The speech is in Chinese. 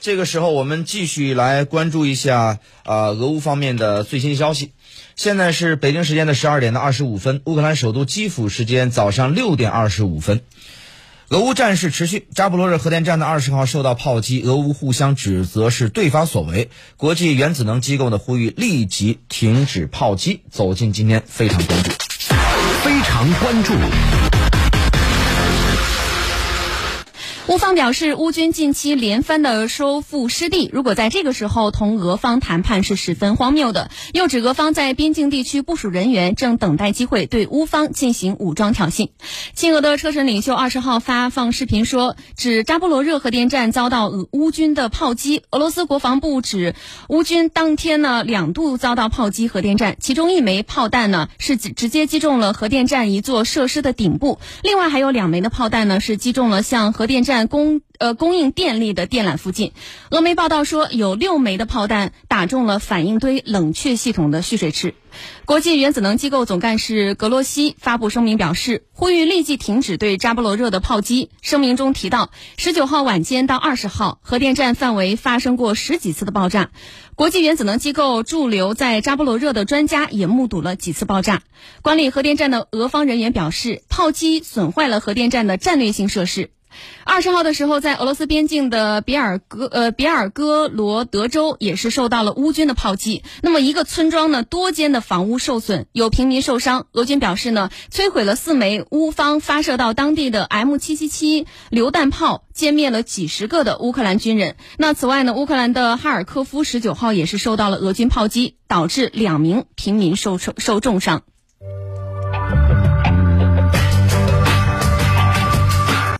这个时候，我们继续来关注一下啊、俄乌方面的最新消息。现在是北京时间的十二点的二十五分，乌克兰首都基辅时间早上六点二十五分。俄乌战事持续，扎波罗热核电站的二十号受到炮击，俄乌互相指责是对方所为。国际原子能机构呢呼吁立即停止炮击。走进今天非常关注。非常关注。乌方表示，乌军近期连番的收复失地，如果在这个时候同俄方谈判是十分荒谬的。又指俄方在边境地区部署人员，正等待机会对乌方进行武装挑衅。亲俄的车臣领袖二十号发放视频说，指扎波罗热核电站遭到乌军的炮击。俄罗斯国防部指，乌军当天呢两度遭到炮击核电站，其中一枚炮弹呢是直直接击中了核电站一座设施的顶部，另外还有两枚的炮弹呢是击中了向核电站供呃供应电力的电缆附近。俄媒报道说，有六枚的炮弹打中了反应堆冷却系统的蓄水池。国际原子能机构总干事格罗西发布声明表示，呼吁立即停止对扎波罗热的炮击。声明中提到，十九号晚间到二十号，核电站范围发生过十几次的爆炸。国际原子能机构驻留在扎波罗热的专家也目睹了几次爆炸。管理核电站的俄方人员表示，炮击损坏了核电站的战略性设施。二十号的时候，在俄罗斯边境的别尔哥呃别尔哥罗德州也是受到了乌军的炮击。那么一个村庄呢，多间的房屋受损，有平民受伤。俄军表示呢，摧毁了四枚乌方发射到当地的 M 七七七榴弹炮，歼灭了几十个的乌克兰军人。那此外呢，乌克兰的哈尔科夫十九号也是受到了俄军炮击，导致两名平民受受受重伤。